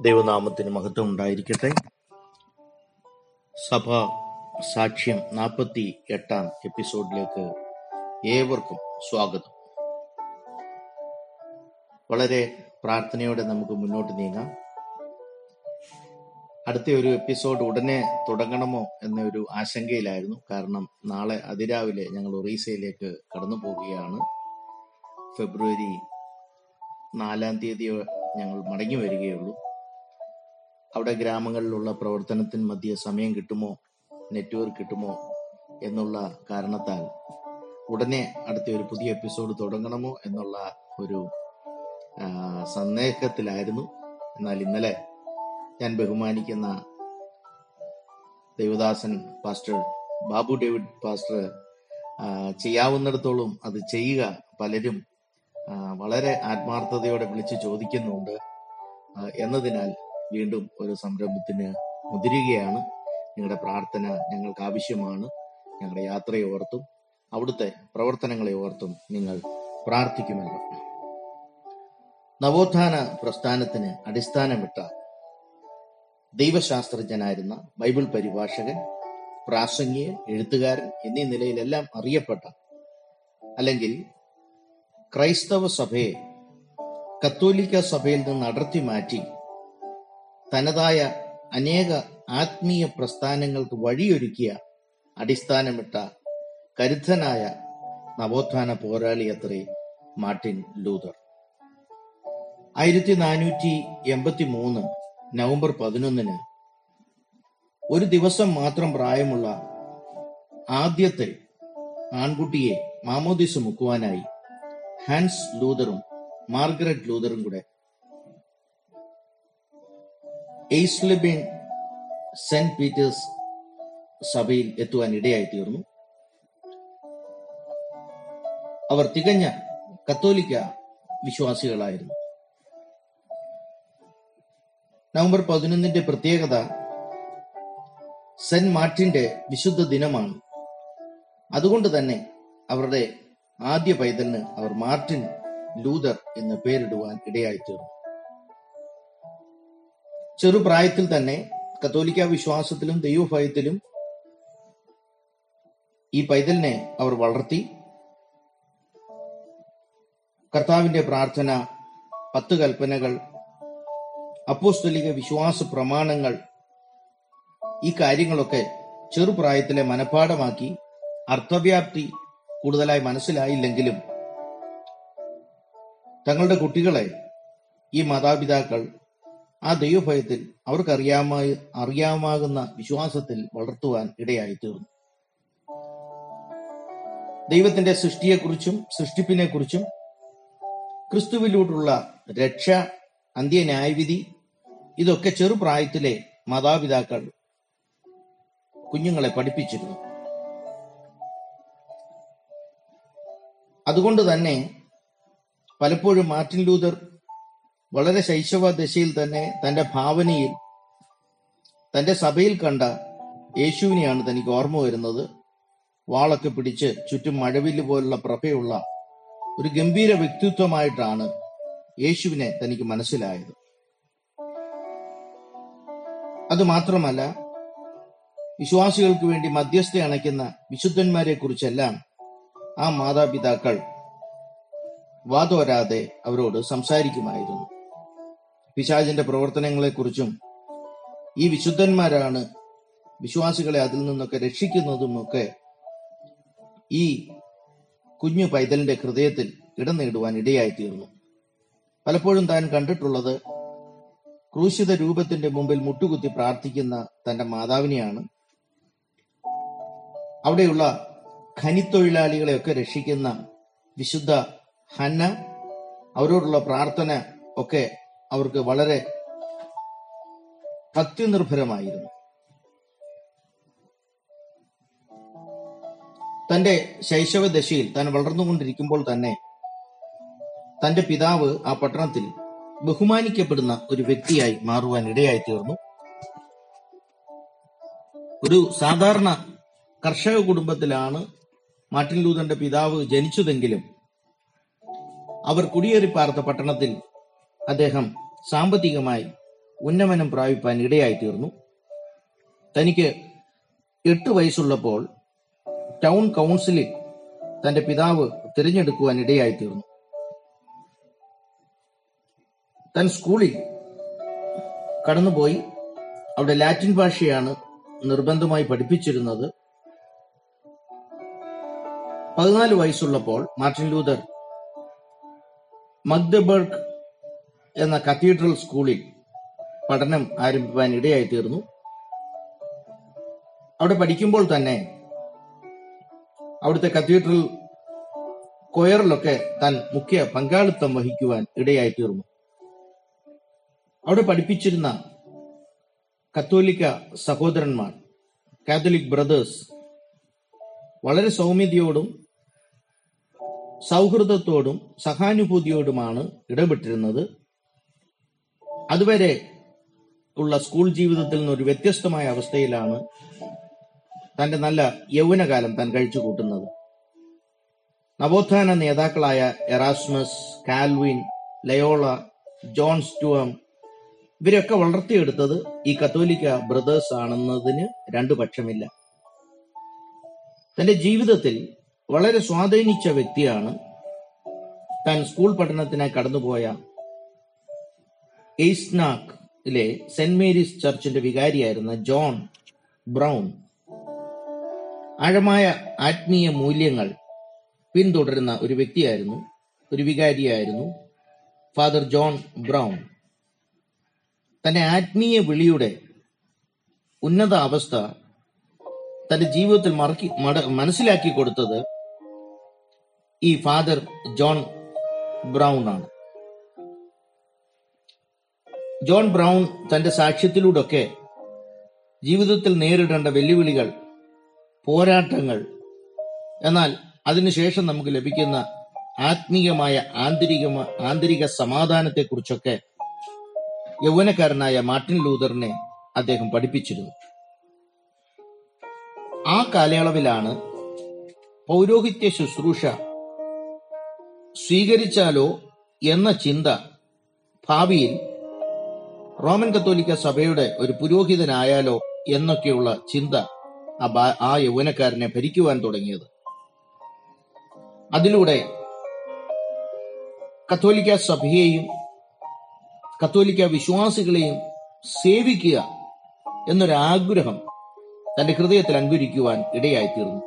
ദൈവനാമത്തിന് മഹത്വം ഉണ്ടായിരിക്കട്ടെ. സഭ സാക്ഷ്യം നാൽപ്പത്തി എട്ടാം എപ്പിസോഡിലേക്ക് ഏവർക്കും സ്വാഗതം. വളരെ പ്രാർത്ഥനയോടെ നമുക്ക് മുന്നോട്ട് നീങ്ങാം. അടുത്ത ഒരു എപ്പിസോഡ് ഉടനെ തുടങ്ങണമോ എന്നൊരു ആശങ്കയിലായിരുന്നു. കാരണം നാളെ അതിരാവിലെ ഞങ്ങൾ ഒറീസയിലേക്ക് കടന്നു പോവുകയാണ്. ഫെബ്രുവരി നാലാം തീയതി ഞങ്ങൾ മടങ്ങി വരികയുള്ളൂ. അവിടെ ഗ്രാമങ്ങളിലുള്ള പ്രവർത്തനത്തിന് മധ്യ സമയം കിട്ടുമോ? നെറ്റ്വർക്ക് കിട്ടുമോ? എന്നുള്ള കാരണത്താൽ ഉടനെ അടുത്ത ഒരു പുതിയ എപ്പിസോഡ് തുടങ്ങണമോ എന്നുള്ള ഒരു സന്ദേഹത്തിലായിരുന്നു. എന്നാൽ ഇന്നലെ ഞാൻ ബഹുമാനിക്കുന്ന Devadasan pastor Babu David pastor ചെയ്യാവുന്നിടത്തോളം അത് ചെയ്യുക പലരും വളരെ ആത്മാർത്ഥതയോടെ വിളിച്ച് ചോദിക്കുന്നുണ്ട് എന്നതിനാൽ വീണ്ടും ഒരു സംരംഭത്തിന് മുതിരുകയാണ്. നിങ്ങളുടെ പ്രാർത്ഥന ഞങ്ങൾക്ക് ആവശ്യമാണ്. ഞങ്ങളുടെ യാത്രയെ ഓർത്തും അവിടുത്തെ പ്രവർത്തനങ്ങളെ ഓർത്തും നിങ്ങൾ പ്രാർത്ഥിക്കുമല്ലോ നവോത്ഥാന പ്രസ്ഥാനത്തിന് അടിസ്ഥാനമിട്ട ദൈവശാസ്ത്രജ്ഞനായിരുന്ന ബൈബിൾ പരിഭാഷകൻ പ്രാസംഗിക എഴുത്തുകാരൻ എന്നീ നിലയിലെല്ലാം അറിയപ്പെട്ട അല്ലെങ്കിൽ ക്രൈസ്തവ സഭയെ കത്തോലിക്ക സഭയിൽ നിന്ന് അടർത്തി മാറ്റി തനതായ അനേക ആത്മീയ പ്രസ്ഥാനങ്ങൾക്ക് വഴിയൊരുക്കിയ അടിസ്ഥാനമിട്ട കരുത്തനായ നവോത്ഥാന പോരാളി അത്രേ മാർട്ടിൻ ലൂതർ. ആയിരത്തി നാനൂറ്റി എൺപത്തി മൂന്ന് നവംബർ പതിനൊന്നിന് ഒരു ദിവസം മാത്രം പ്രായമുള്ള ആദ്യത്തെ ആൺകുട്ടിയെ മാമോദിസ് മുക്കുവാനായി ഹാൻസ് ലൂതറും മാർഗരറ്റ് ലൂതറും കൂടെ എയ്സ്ലിബിൻ സെന്റ് പീറ്റേഴ്സ് സഭയിൽ എത്തുവാൻ ഇടയായി തീർന്നു അവർ തികഞ്ഞ കത്തോലിക്ക വിശ്വാസികളായിരുന്നു. നവംബർ പതിനൊന്നിന്റെ പ്രത്യേകത സെന്റ് മാർട്ടിന്റെ വിശുദ്ധ ദിനമാണ്. അതുകൊണ്ട് തന്നെ അവരുടെ ആദ്യ പൈതലിന് അവർ മാർട്ടിൻ ലൂതർ എന്ന് പേരിടുവാൻ ഇടയായി തീർന്നു ചെറുപ്രായത്തിൽ തന്നെ കത്തോലിക്ക വിശ്വാസത്തിലും ദൈവഭയത്തിലും ഈ പൈതലിനെ അവർ വളർത്തി. കർത്താവിന്റെ പ്രാർത്ഥന പത്ത് കൽപ്പനകൾ അപ്പോസ്തലിക വിശ്വാസ പ്രമാണങ്ങൾ ഈ കാര്യങ്ങളൊക്കെ ചെറുപ്രായത്തിലെ മനഃപ്പാടമാക്കി അർത്ഥവ്യാപ്തി കൂടുതലായി മനസ്സിലായില്ലെങ്കിലും തങ്ങളുടെ കുട്ടികളെ ഈ മാതാപിതാക്കൾ ആ ദൈവഭയത്തിൽ അവർക്കറിയാമ അറിയാമാകുന്ന വിശ്വാസത്തിൽ വളർത്തുവാൻ ഇടയായി തീർന്നു ദൈവത്തിന്റെ സൃഷ്ടിയെക്കുറിച്ചും സൃഷ്ടിപ്പിനെക്കുറിച്ചും ക്രിസ്തുവിലൂടുള്ള രക്ഷ അന്ത്യന്യായവിധി ഇതൊക്കെ ചെറുപ്രായത്തിലെ മാതാപിതാക്കൾ കുഞ്ഞുങ്ങളെ പഠിപ്പിച്ചിരുന്നു. അതുകൊണ്ട് തന്നെ പലപ്പോഴും മാർട്ടിൻ ലൂതർ വളരെ ശൈശവ ദശയിൽ തന്നെ തന്റെ ഭാവനയിൽ തന്റെ സഭയിൽ കണ്ട യേശുവിനെയാണ് തനിക്ക് ഓർമ്മ വരുന്നത്. വാളൊക്കെ പിടിച്ച് ചുറ്റും മഴവിൽ പോലുള്ള പ്രഭയുള്ള ഒരു ഗംഭീര വ്യക്തിത്വമായിട്ടാണ് യേശുവിനെ തനിക്ക് മനസ്സിലായത്. അതുമാത്രമല്ല വിശ്വാസികൾക്ക് വേണ്ടി മധ്യസ്ഥ അണയ്ക്കുന്ന വിശുദ്ധന്മാരെ കുറിച്ചെല്ലാം ആ മാതാപിതാക്കൾ വാതോരാതെ അവരോട് സംസാരിക്കുമായിരുന്നു. പിശാചിന്റെ പ്രവർത്തനങ്ങളെക്കുറിച്ചും ഈ വിശുദ്ധന്മാരാണ് വിശ്വാസികളെ അതിൽ നിന്നൊക്കെ രക്ഷിക്കുന്നതുമൊക്കെ ഈ കുഞ്ഞു പൈതലിന്റെ ഹൃദയത്തിൽ ഇടം നേടുവാൻ ഇടയായി തീർന്നു പലപ്പോഴും താൻ കണ്ടിട്ടുള്ളത് ക്രൂശിത രൂപത്തിന്റെ മുമ്പിൽ മുട്ടുകുത്തി പ്രാർത്ഥിക്കുന്ന തന്റെ മാതാവിനെയാണ്. അവിടെയുള്ള ഖനിത്തൊഴിലാളികളെയൊക്കെ രക്ഷിക്കുന്ന വിശുദ്ധ ഹന്ന അവരോടുള്ള പ്രാർത്ഥന ഒക്കെ അവർക്ക് വളരെ ഭക്തിനിർഭരമായിരുന്നു തന്റെ ശൈശവ ദശയിൽ താൻ വളർന്നുകൊണ്ടിരിക്കുമ്പോൾ തന്നെ തന്റെ പിതാവ് ആ പട്ടണത്തിൽ ബഹുമാനിക്കപ്പെടുന്ന ഒരു വ്യക്തിയായി മാറുവാൻ ഇടയായി തീർന്നു ഒരു സാധാരണ കർഷക കുടുംബത്തിലാണ് മാർട്ടിൻ ലൂതന്റെ പിതാവ് ജനിച്ചതെങ്കിലും അവർ കുടിയേറി പാർത്ത പട്ടണത്തിൽ അദ്ദേഹം സാമ്പത്തികമായി ഉന്നമനം പ്രാപിപ്പാൻ ഇടയായി തീർന്നു തനിക്ക് എട്ട് വയസ്സുള്ളപ്പോൾ ടൗൺ കൗൺസിലിൽ തന്റെ പിതാവ് തിരഞ്ഞെടുക്കുവാൻ ഇടയായി തീർന്നു താൻ സ്കൂളിൽ കടന്നുപോയി. അവിടെ ലാറ്റിൻ ഭാഷയാണ് നിർബന്ധമായി പഠിപ്പിച്ചിരുന്നത്. പതിനാല് വയസ്സുള്ളപ്പോൾ മാർട്ടിൻ ലൂതർ മഗ്ദബർഗ് എന്ന കത്തീഡ്രൽ സ്കൂളിൽ പഠനം ആരംഭിക്കാൻ ഇടയായി തീർന്നു അവിടെ പഠിക്കുമ്പോൾ തന്നെ അവിടുത്തെ കത്തീഡ്രൽ കൊയറിലൊക്കെ താൻ മുഖ്യ പങ്കാളിത്തം വഹിക്കുവാൻ ഇടയായി തീർന്നു അവിടെ പഠിപ്പിച്ചിരുന്ന കത്തോലിക്ക സഹോദരന്മാർ കാത്തലിക് ബ്രദേഴ്സ് വളരെ സൗമ്യതയോടും സൗഹൃദത്തോടും സഹാനുഭൂതിയോടുമാണ് ഇടപെട്ടിരുന്നത്. അതുവരെ ഉള്ള സ്കൂൾ ജീവിതത്തിൽ നിന്ന് ഒരു വ്യത്യസ്തമായ അവസ്ഥയിലാണ് തന്റെ നല്ല യൗവനകാലം താൻ കഴിച്ചു കൂട്ടുന്നത്. നവോത്ഥാന നേതാക്കളായ Erasmus Calvin Loyola John Sturm ഇവരെയൊക്കെ വളർത്തിയെടുത്തത് ഈ കത്തോലിക്ക ബ്രദേഴ്സ് ആണെന്നതിന് രണ്ടു പക്ഷമില്ല. തന്റെ ജീവിതത്തിൽ വളരെ സ്വാധീനിച്ച വ്യക്തിയാണ് താൻ സ്കൂൾ പഠനത്തിനായി കടന്നുപോയ എയ്സ്നാക്കിലെ സെന്റ് മേരീസ് ചർച്ചിന്റെ വികാരിയായിരുന്ന ജോൺ ബ്രൗൺ. ആഴമായ ആത്മീയ മൂല്യങ്ങൾ പിന്തുടരുന്ന ഒരു വ്യക്തിയായിരുന്നു ഒരു വികാരിയായിരുന്നു ഫാദർ ജോൺ ബ്രൗൺ. തന്റെ ആത്മീയ വിളിയുടെ ഉന്നത അവസ്ഥ തന്റെ ജീവിതത്തിൽ മറക്കി മനസ്സിലാക്കി കൊടുത്തത് ഈ ഫാദർ ജോൺ ബ്രൗൺ ആണ്. ജോൺ ബ്രൗൺ തന്റെ സാക്ഷ്യത്തിലൂടെയൊക്കെ ജീവിതത്തിൽ നേരിടേണ്ട വെല്ലുവിളികൾ പോരാട്ടങ്ങൾ എന്നാൽ അതിനുശേഷം നമുക്ക് ലഭിക്കുന്ന ആത്മീയമായ ആന്തരിക ആന്തരിക സമാധാനത്തെക്കുറിച്ചൊക്കെ യൗവനക്കാരനായ മാർട്ടിൻ ലൂതറിനെ അദ്ദേഹം പഠിപ്പിച്ചിരുന്നു. ആ കാലയളവിലാണ് പൗരോഹിത്യ ശുശ്രൂഷ സ്വീകരിച്ചാലോ എന്ന ചിന്ത ഭാവിയിൽ റോമൻ കത്തോലിക്ക സഭയുടെ ഒരു പുരോഹിതനായാലോ എന്നൊക്കെയുള്ള ചിന്ത ആ യൗവനക്കാരനെ ഭരിക്കുവാൻ തുടങ്ങിയത്. അതിലൂടെ കത്തോലിക്ക സഭയെയും കത്തോലിക്ക വിശ്വാസികളെയും സേവിക്കുക എന്നൊരാഗ്രഹം തന്റെ ഹൃദയത്തിൽ അങ്കുരിക്കുവാൻ ഇടയായിത്തീർന്നു.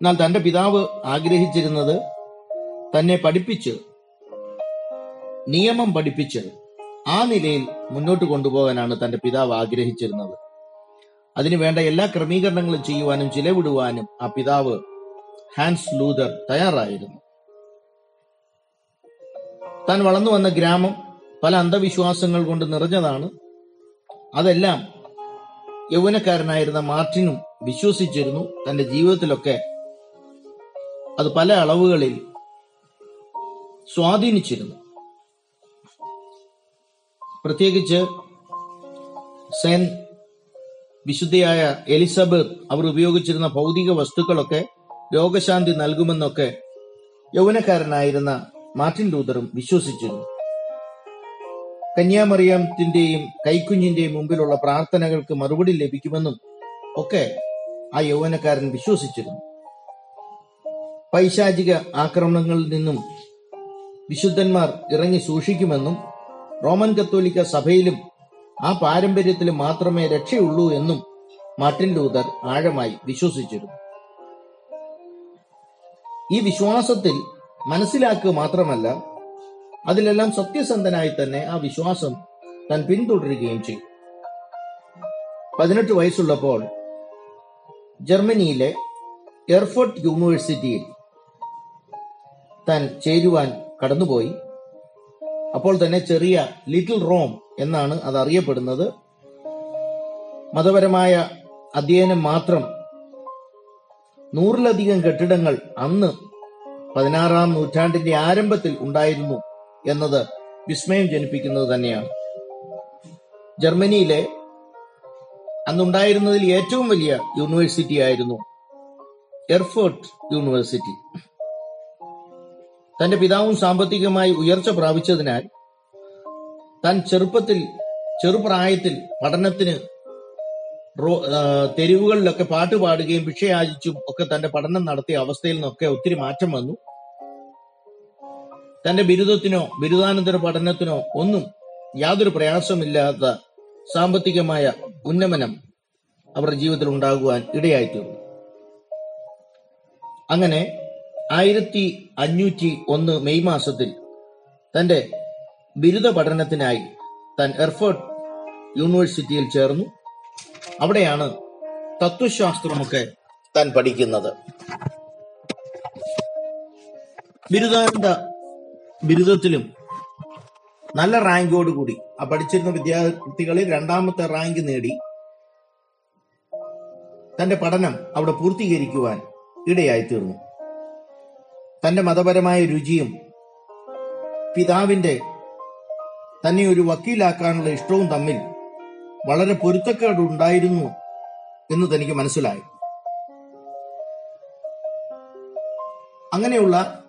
എന്നാൽ തന്റെ പിതാവ് ആഗ്രഹിച്ചിരുന്നത് തന്നെ പഠിപ്പിച്ച് നിയമം പഠിപ്പിച്ച് ആ നിലയിൽ മുന്നോട്ട് കൊണ്ടുപോകാനാണ് തന്റെ പിതാവ് ആഗ്രഹിച്ചിരുന്നത്. അതിനു വേണ്ട എല്ലാ ക്രമീകരണങ്ങളും ചെയ്യുവാനും ചിലവിടുവാനും ആ പിതാവ് ഹാൻസ് ലൂതർ തയ്യാറായിരുന്നു. താൻ വളർന്നു വന്ന ഗ്രാമം പല അന്ധവിശ്വാസങ്ങൾ കൊണ്ട് നിറഞ്ഞതാണ്. അതെല്ലാം യൗവനക്കാരനായിരുന്ന മാർട്ടിനും വിശ്വസിച്ചിരുന്നു. തന്റെ ജീവിതത്തിലൊക്കെ അത് പല അളവുകളിൽ സ്വാധീനിച്ചിരുന്നു. പ്രത്യേകിച്ച് സെൻ വിശുദ്ധയായ എലിസബത്ത് അവർ ഉപയോഗിച്ചിരുന്ന ഭൗതിക വസ്തുക്കളൊക്കെ രോഗശാന്തി നൽകുമെന്നൊക്കെ യൗവനക്കാരനായിരുന്ന മാർട്ടിൻ ലൂതറും വിശ്വസിച്ചിരുന്നു. കന്യാമറിയത്തിന്റെയും കൈക്കുഞ്ഞിന്റെയും മുമ്പിലുള്ള പ്രാർത്ഥനകൾക്ക് മറുപടി ലഭിക്കുമെന്നും ഒക്കെ ആ യൗവനക്കാരൻ വിശ്വസിച്ചിരുന്നു. പൈശാചിക ആക്രമണങ്ങളിൽ നിന്നും വിശുദ്ധന്മാർ ഇറങ്ങി സൂക്ഷിക്കുമെന്നും റോമൻ കത്തോലിക്ക സഭയിലും ആ പാരമ്പര്യത്തിൽ മാത്രമേ രക്ഷയുള്ളൂ എന്നും മാർട്ടിൻ ലൂതർ ആഴമായി വിശ്വസിച്ചിരുന്നു. ഈ വിശ്വാസത്തിൽ മനസ്സിലാക്കുക മാത്രമല്ല അതിലെല്ലാം സത്യസന്ധനായി തന്നെ ആ വിശ്വാസം താൻ പിന്തുടരുകയും ചെയ്തു. പതിനെട്ട് വയസ്സുള്ളപ്പോൾ ജർമ്മനിയിലെ എർഫോർട്ട് യൂണിവേഴ്സിറ്റിയിൽ താൻ ചേരുവാൻ കടന്നുപോയി. അപ്പോൾ തന്നെ ചെറിയ ലിറ്റിൽ റോം എന്നാണ് അത് അറിയപ്പെടുന്നത് മതപരമായ അധ്യയനം മാത്രം നൂറിലധികം കെട്ടിടങ്ങൾ അന്ന് പതിനാറാം നൂറ്റാണ്ടിന്റെ ആരംഭത്തിൽ ഉണ്ടായിരുന്നു എന്നത് വിസ്മയം ജനിപ്പിക്കുന്നത് തന്നെയാണ്. ജർമ്മനിയിലെ അന്നുണ്ടായിരുന്നതിൽ ഏറ്റവും വലിയ യൂണിവേഴ്സിറ്റി ആയിരുന്നു എർഫോർട്ട് യൂണിവേഴ്സിറ്റി. തന്റെ പിതാവും സാമ്പത്തികമായി ഉയർച്ച പ്രാപിച്ചതിനാൽ താൻ ചെറുപ്പത്തിൽ ചെറുപ്രായത്തിൽ പഠനത്തിന് തെരുവുകളിലൊക്കെ പാട്ട് പാടുകയും ഭിക്ഷയാചിച്ചും ഒക്കെ തന്റെ പഠനം നടത്തിയ അവസ്ഥയിൽ നിന്നൊക്കെ ഒത്തിരി മാറ്റം വന്നു. തന്റെ ബിരുദത്തിനോ ബിരുദാനന്തര പഠനത്തിനോ ഒന്നും യാതൊരു പ്രയാസമില്ലാത്ത സാമ്പത്തികമായ ഉന്നമനം അവരുടെ ജീവിതത്തിൽ ഉണ്ടാകുവാൻ ഇടയായിത്തീർന്നു. അങ്ങനെ ആയിരത്തി അഞ്ഞൂറ്റി ഒന്ന് മെയ് മാസത്തിൽ തന്റെ ബിരുദ പഠനത്തിനായി താൻ എർഫോർട്ട് യൂണിവേഴ്സിറ്റിയിൽ ചേർന്നു. അവിടെയാണ് തത്വശാസ്ത്രമൊക്കെ താൻ പഠിക്കുന്നത്. ബിരുദാനന്ദ ബിരുദത്തിലും നല്ല റാങ്കോട് കൂടി ആ പഠിച്ചിരുന്ന വിദ്യാർത്ഥികളിൽ രണ്ടാമത്തെ റാങ്ക് നേടി തന്റെ പഠനം അവിടെ പൂർത്തീകരിക്കുവാൻ ഇടയായിത്തീർന്നു. തന്റെ മതപരമായ രുചിയും പിതാവിന്റെ തന്നെ ഒരു വക്കീലാക്കാനുള്ള ഇഷ്ടവും തമ്മിൽ വളരെ പൊരുത്തക്കേട് ഉണ്ടായിരുന്നു എന്ന് തനിക്ക് മനസ്സിലായി. അങ്ങനെയുള്ള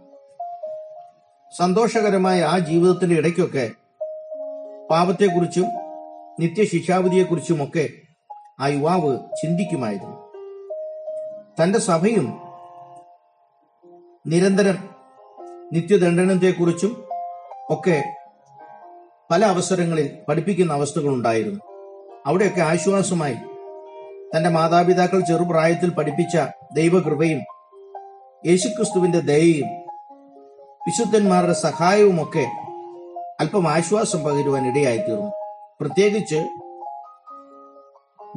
സന്തോഷകരമായ ആ ജീവിതത്തിന്റെ ഇടയ്ക്കൊക്കെ പാപത്തെക്കുറിച്ചും നിത്യശിക്ഷാവിധിയെക്കുറിച്ചുമൊക്കെ ആ യുവാവ് ചിന്തിക്കുമായിരുന്നു. തന്റെ സഭയും നിരന്തരം നിത്യദണ്ഡനത്തെക്കുറിച്ചും ഒക്കെ പല അവസരങ്ങളിൽ പഠിപ്പിക്കുന്ന അവസ്ഥകൾ ഉണ്ടായിരുന്നു അവിടെയൊക്കെ ആശ്വാസമായി തന്റെ മാതാപിതാക്കൾ ചെറുപ്രായത്തിൽ പഠിപ്പിച്ച ദൈവകൃപയും യേശുക്രിസ്തുവിന്റെ ദയയും വിശുദ്ധന്മാരുടെ സഹായവുമൊക്കെ അല്പം ആശ്വാസം പകരുവാൻ ഇടയായിത്തീർന്നു. പ്രത്യേകിച്ച്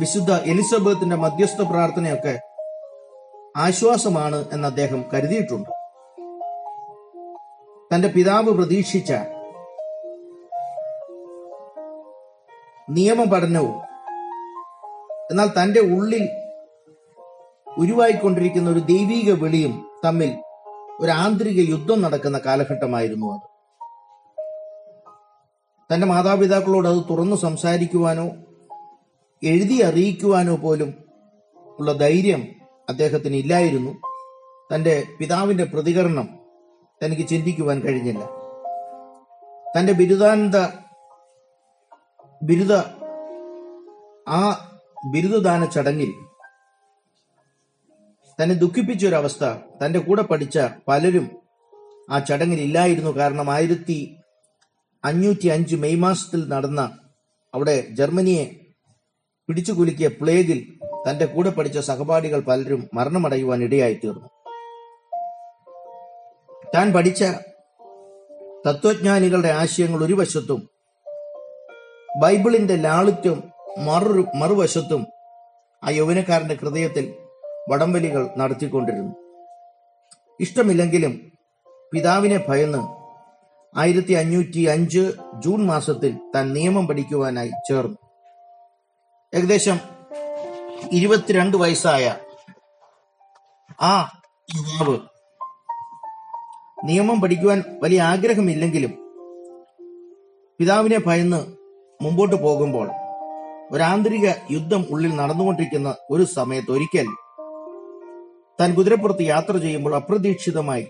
വിശുദ്ധ എലിസബത്തിന്റെ മധ്യസ്ഥ പ്രാർത്ഥനയൊക്കെ ആശ്വാസമാണ് എന്ന് അദ്ദേഹം കരുതിയിട്ടുണ്ട്. തന്റെ പിതാവ് പ്രതീക്ഷിച്ച നിയമ പഠനവും എന്നാൽ തന്റെ ഉള്ളിൽ ഉരുവായിക്കൊണ്ടിരിക്കുന്ന ഒരു ദൈവീക വിളിയും തമ്മിൽ ഒരു ആന്തരിക യുദ്ധം നടക്കുന്ന കാലഘട്ടമായിരുന്നു അത്. തന്റെ മാതാപിതാക്കളോട് അത് തുറന്നു സംസാരിക്കുവാനോ എഴുതി അറിയിക്കുവാനോ പോലും ഉള്ള ധൈര്യം അദ്ദേഹത്തിന് ഇല്ലായിരുന്നു. തന്റെ പിതാവിന്റെ പ്രതികരണം തനിക്ക് ചിന്തിക്കുവാൻ കഴിഞ്ഞില്ല. തന്റെ ബിരുദാനന്ദ ബിരുദ ആ ബിരുദദാന ചടങ്ങിൽ തന്നെ ദുഃഖിപ്പിച്ച ഒരു അവസ്ഥ തന്റെ കൂടെ പഠിച്ച പലരും ആ ചടങ്ങിൽ ഇല്ലായിരുന്നു. കാരണം ആയിരത്തി അഞ്ഞൂറ്റി അഞ്ച് മെയ് മാസത്തിൽ നടന്ന അവിടെ ജർമ്മനിയെ പിടിച്ചുകുലുക്കിയ പ്ലേഗിൽ തന്റെ കൂടെ പഠിച്ച സഹപാഠികൾ പലരും മരണമടയുവാൻ ഇടയായിത്തീർന്നു താൻ പഠിച്ച തത്വജ്ഞാനികളുടെ ആശയങ്ങൾ ഒരു വശത്തും ബൈബിളിന്റെ ലാളിത്യം മറു മറുവശത്തും ആ യൗവനക്കാരന്റെ ഹൃദയത്തിൽ വടംവലികൾ നടത്തിക്കൊണ്ടിരുന്നു. ഇഷ്ടമില്ലെങ്കിലും പിതാവിനെ ഭയന്ന് ആയിരത്തി അഞ്ഞൂറ്റി അഞ്ച് ജൂൺ മാസത്തിൽ താൻ നിയമം പഠിക്കുവാനായി ചേർന്നു. ഏകദേശം ഇരുപത്തിരണ്ട് വയസ്സായ ആ യുവാവ് നിയമം പഠിക്കുവാൻ വലിയ ആഗ്രഹമില്ലെങ്കിലും പിതാവിനെ ഭയന്ന് മുമ്പോട്ട് പോകുമ്പോൾ ഒരാന്തരിക യുദ്ധം ഉള്ളിൽ നടന്നുകൊണ്ടിരിക്കുന്ന ഒരു സമയത്ത് ഒരിക്കൽ താൻ കുതിരപ്പുറത്ത് യാത്ര ചെയ്യുമ്പോൾ അപ്രതീക്ഷിതമായി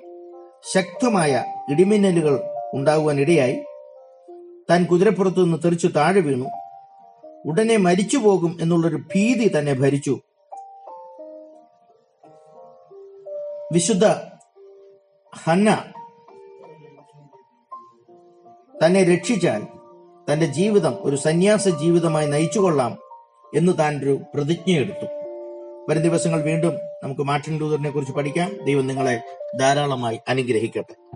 ശക്തമായ ഇടിമിന്നലുകൾ ഉണ്ടാകുവാൻ ഇടയായി താൻ കുതിരപ്പുറത്തു നിന്ന് തെറിച്ചു താഴെ വീണു. ഉടനെ മരിച്ചു പോകും എന്നുള്ളൊരു ഭീതി തന്നെ ഭരിച്ചു. വിശുദ്ധ ഹന്ന തന്നെ രക്ഷിച്ചാൽ തന്റെ ജീവിതം ഒരു സന്യാസ ജീവിതമായി നയിച്ചുകൊള്ളാം എന്ന് താൻ ഒരു പ്രതിജ്ഞയെടുത്തു വരും ദിവസങ്ങൾ വീണ്ടും നമുക്ക് മാർട്ടിൻ ലൂതറിനെ കുറിച്ച് പഠിക്കാം. ദൈവം നിങ്ങളെ ധാരാളമായി അനുഗ്രഹിക്കട്ടെ.